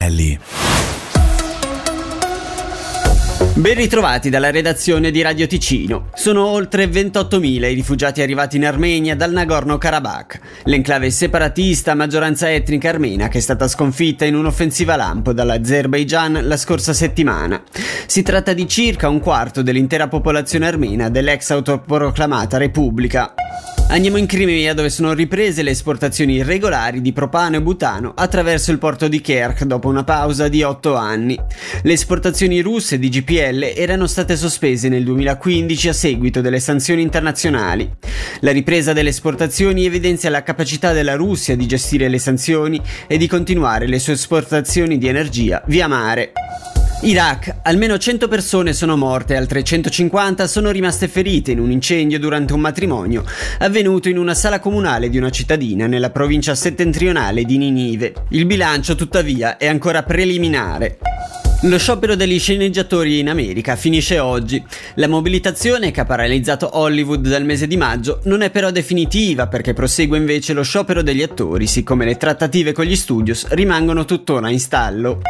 Ellie. Ben ritrovati dalla redazione di Radio Ticino. Sono oltre 28.000 i rifugiati arrivati in Armenia dal Nagorno-Karabakh, l'enclave separatista a maggioranza etnica armena che è stata sconfitta in un'offensiva lampo dall'Azerbaijan la scorsa settimana. Si tratta di circa un quarto dell'intera popolazione armena dell'ex autoproclamata Repubblica. Andiamo in Crimea dove sono riprese le esportazioni irregolari di propano e butano attraverso il porto di Kerch dopo una pausa di 8 anni. Le esportazioni russe di GPL erano state sospese nel 2015 a seguito delle sanzioni internazionali. La ripresa delle esportazioni evidenzia la capacità della Russia di gestire le sanzioni e di continuare le sue esportazioni di energia via mare. Iraq. Almeno 100 persone sono morte, altre 150 sono rimaste ferite in un incendio durante un matrimonio avvenuto in una sala comunale di una cittadina nella provincia settentrionale di Ninive. Il bilancio, tuttavia, è ancora preliminare. Lo sciopero degli sceneggiatori in America finisce oggi. La mobilitazione che ha paralizzato Hollywood dal mese di maggio non è però definitiva perché prosegue invece lo sciopero degli attori, siccome le trattative con gli studios rimangono tuttora in stallo.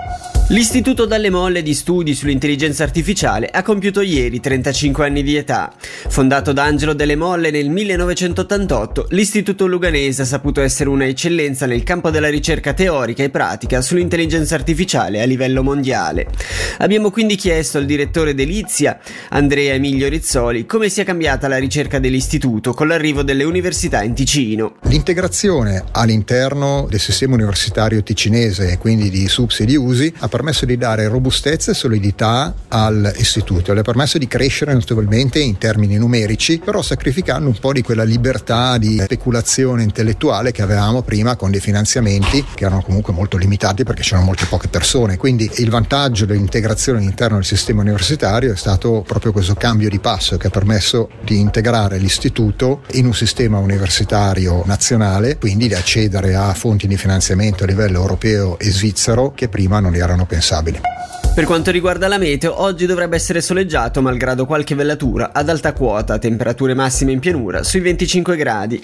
L'istituto Dalle Molle di Studi sull'intelligenza artificiale ha compiuto ieri 35 anni di età. Fondato da Angelo Delle Molle nel 1988, l'istituto luganese ha saputo essere una eccellenza nel campo della ricerca teorica e pratica sull'intelligenza artificiale a livello mondiale. Abbiamo quindi chiesto al direttore Delizia, Andrea Emilio Rizzoli, come sia cambiata la ricerca dell'istituto con l'arrivo delle università in Ticino. L'integrazione all'interno del sistema universitario ticinese e quindi di SUPS e di USI ha permesso di dare robustezza e solidità all'istituto, le ha permesso di crescere notevolmente in termini numerici, però sacrificando un po' di quella libertà di speculazione intellettuale che avevamo prima con dei finanziamenti che erano comunque molto limitati perché c'erano molte poche persone. Quindi il vantaggio dell'integrazione all'interno del sistema universitario è stato proprio questo cambio di passo che ha permesso di integrare l'istituto in un sistema universitario nazionale, quindi di accedere a fonti di finanziamento a livello europeo e svizzero che prima non erano pensabili. Per quanto riguarda la meteo, oggi dovrebbe essere soleggiato malgrado qualche vellatura ad alta quota, temperature massime in pianura sui 25 gradi.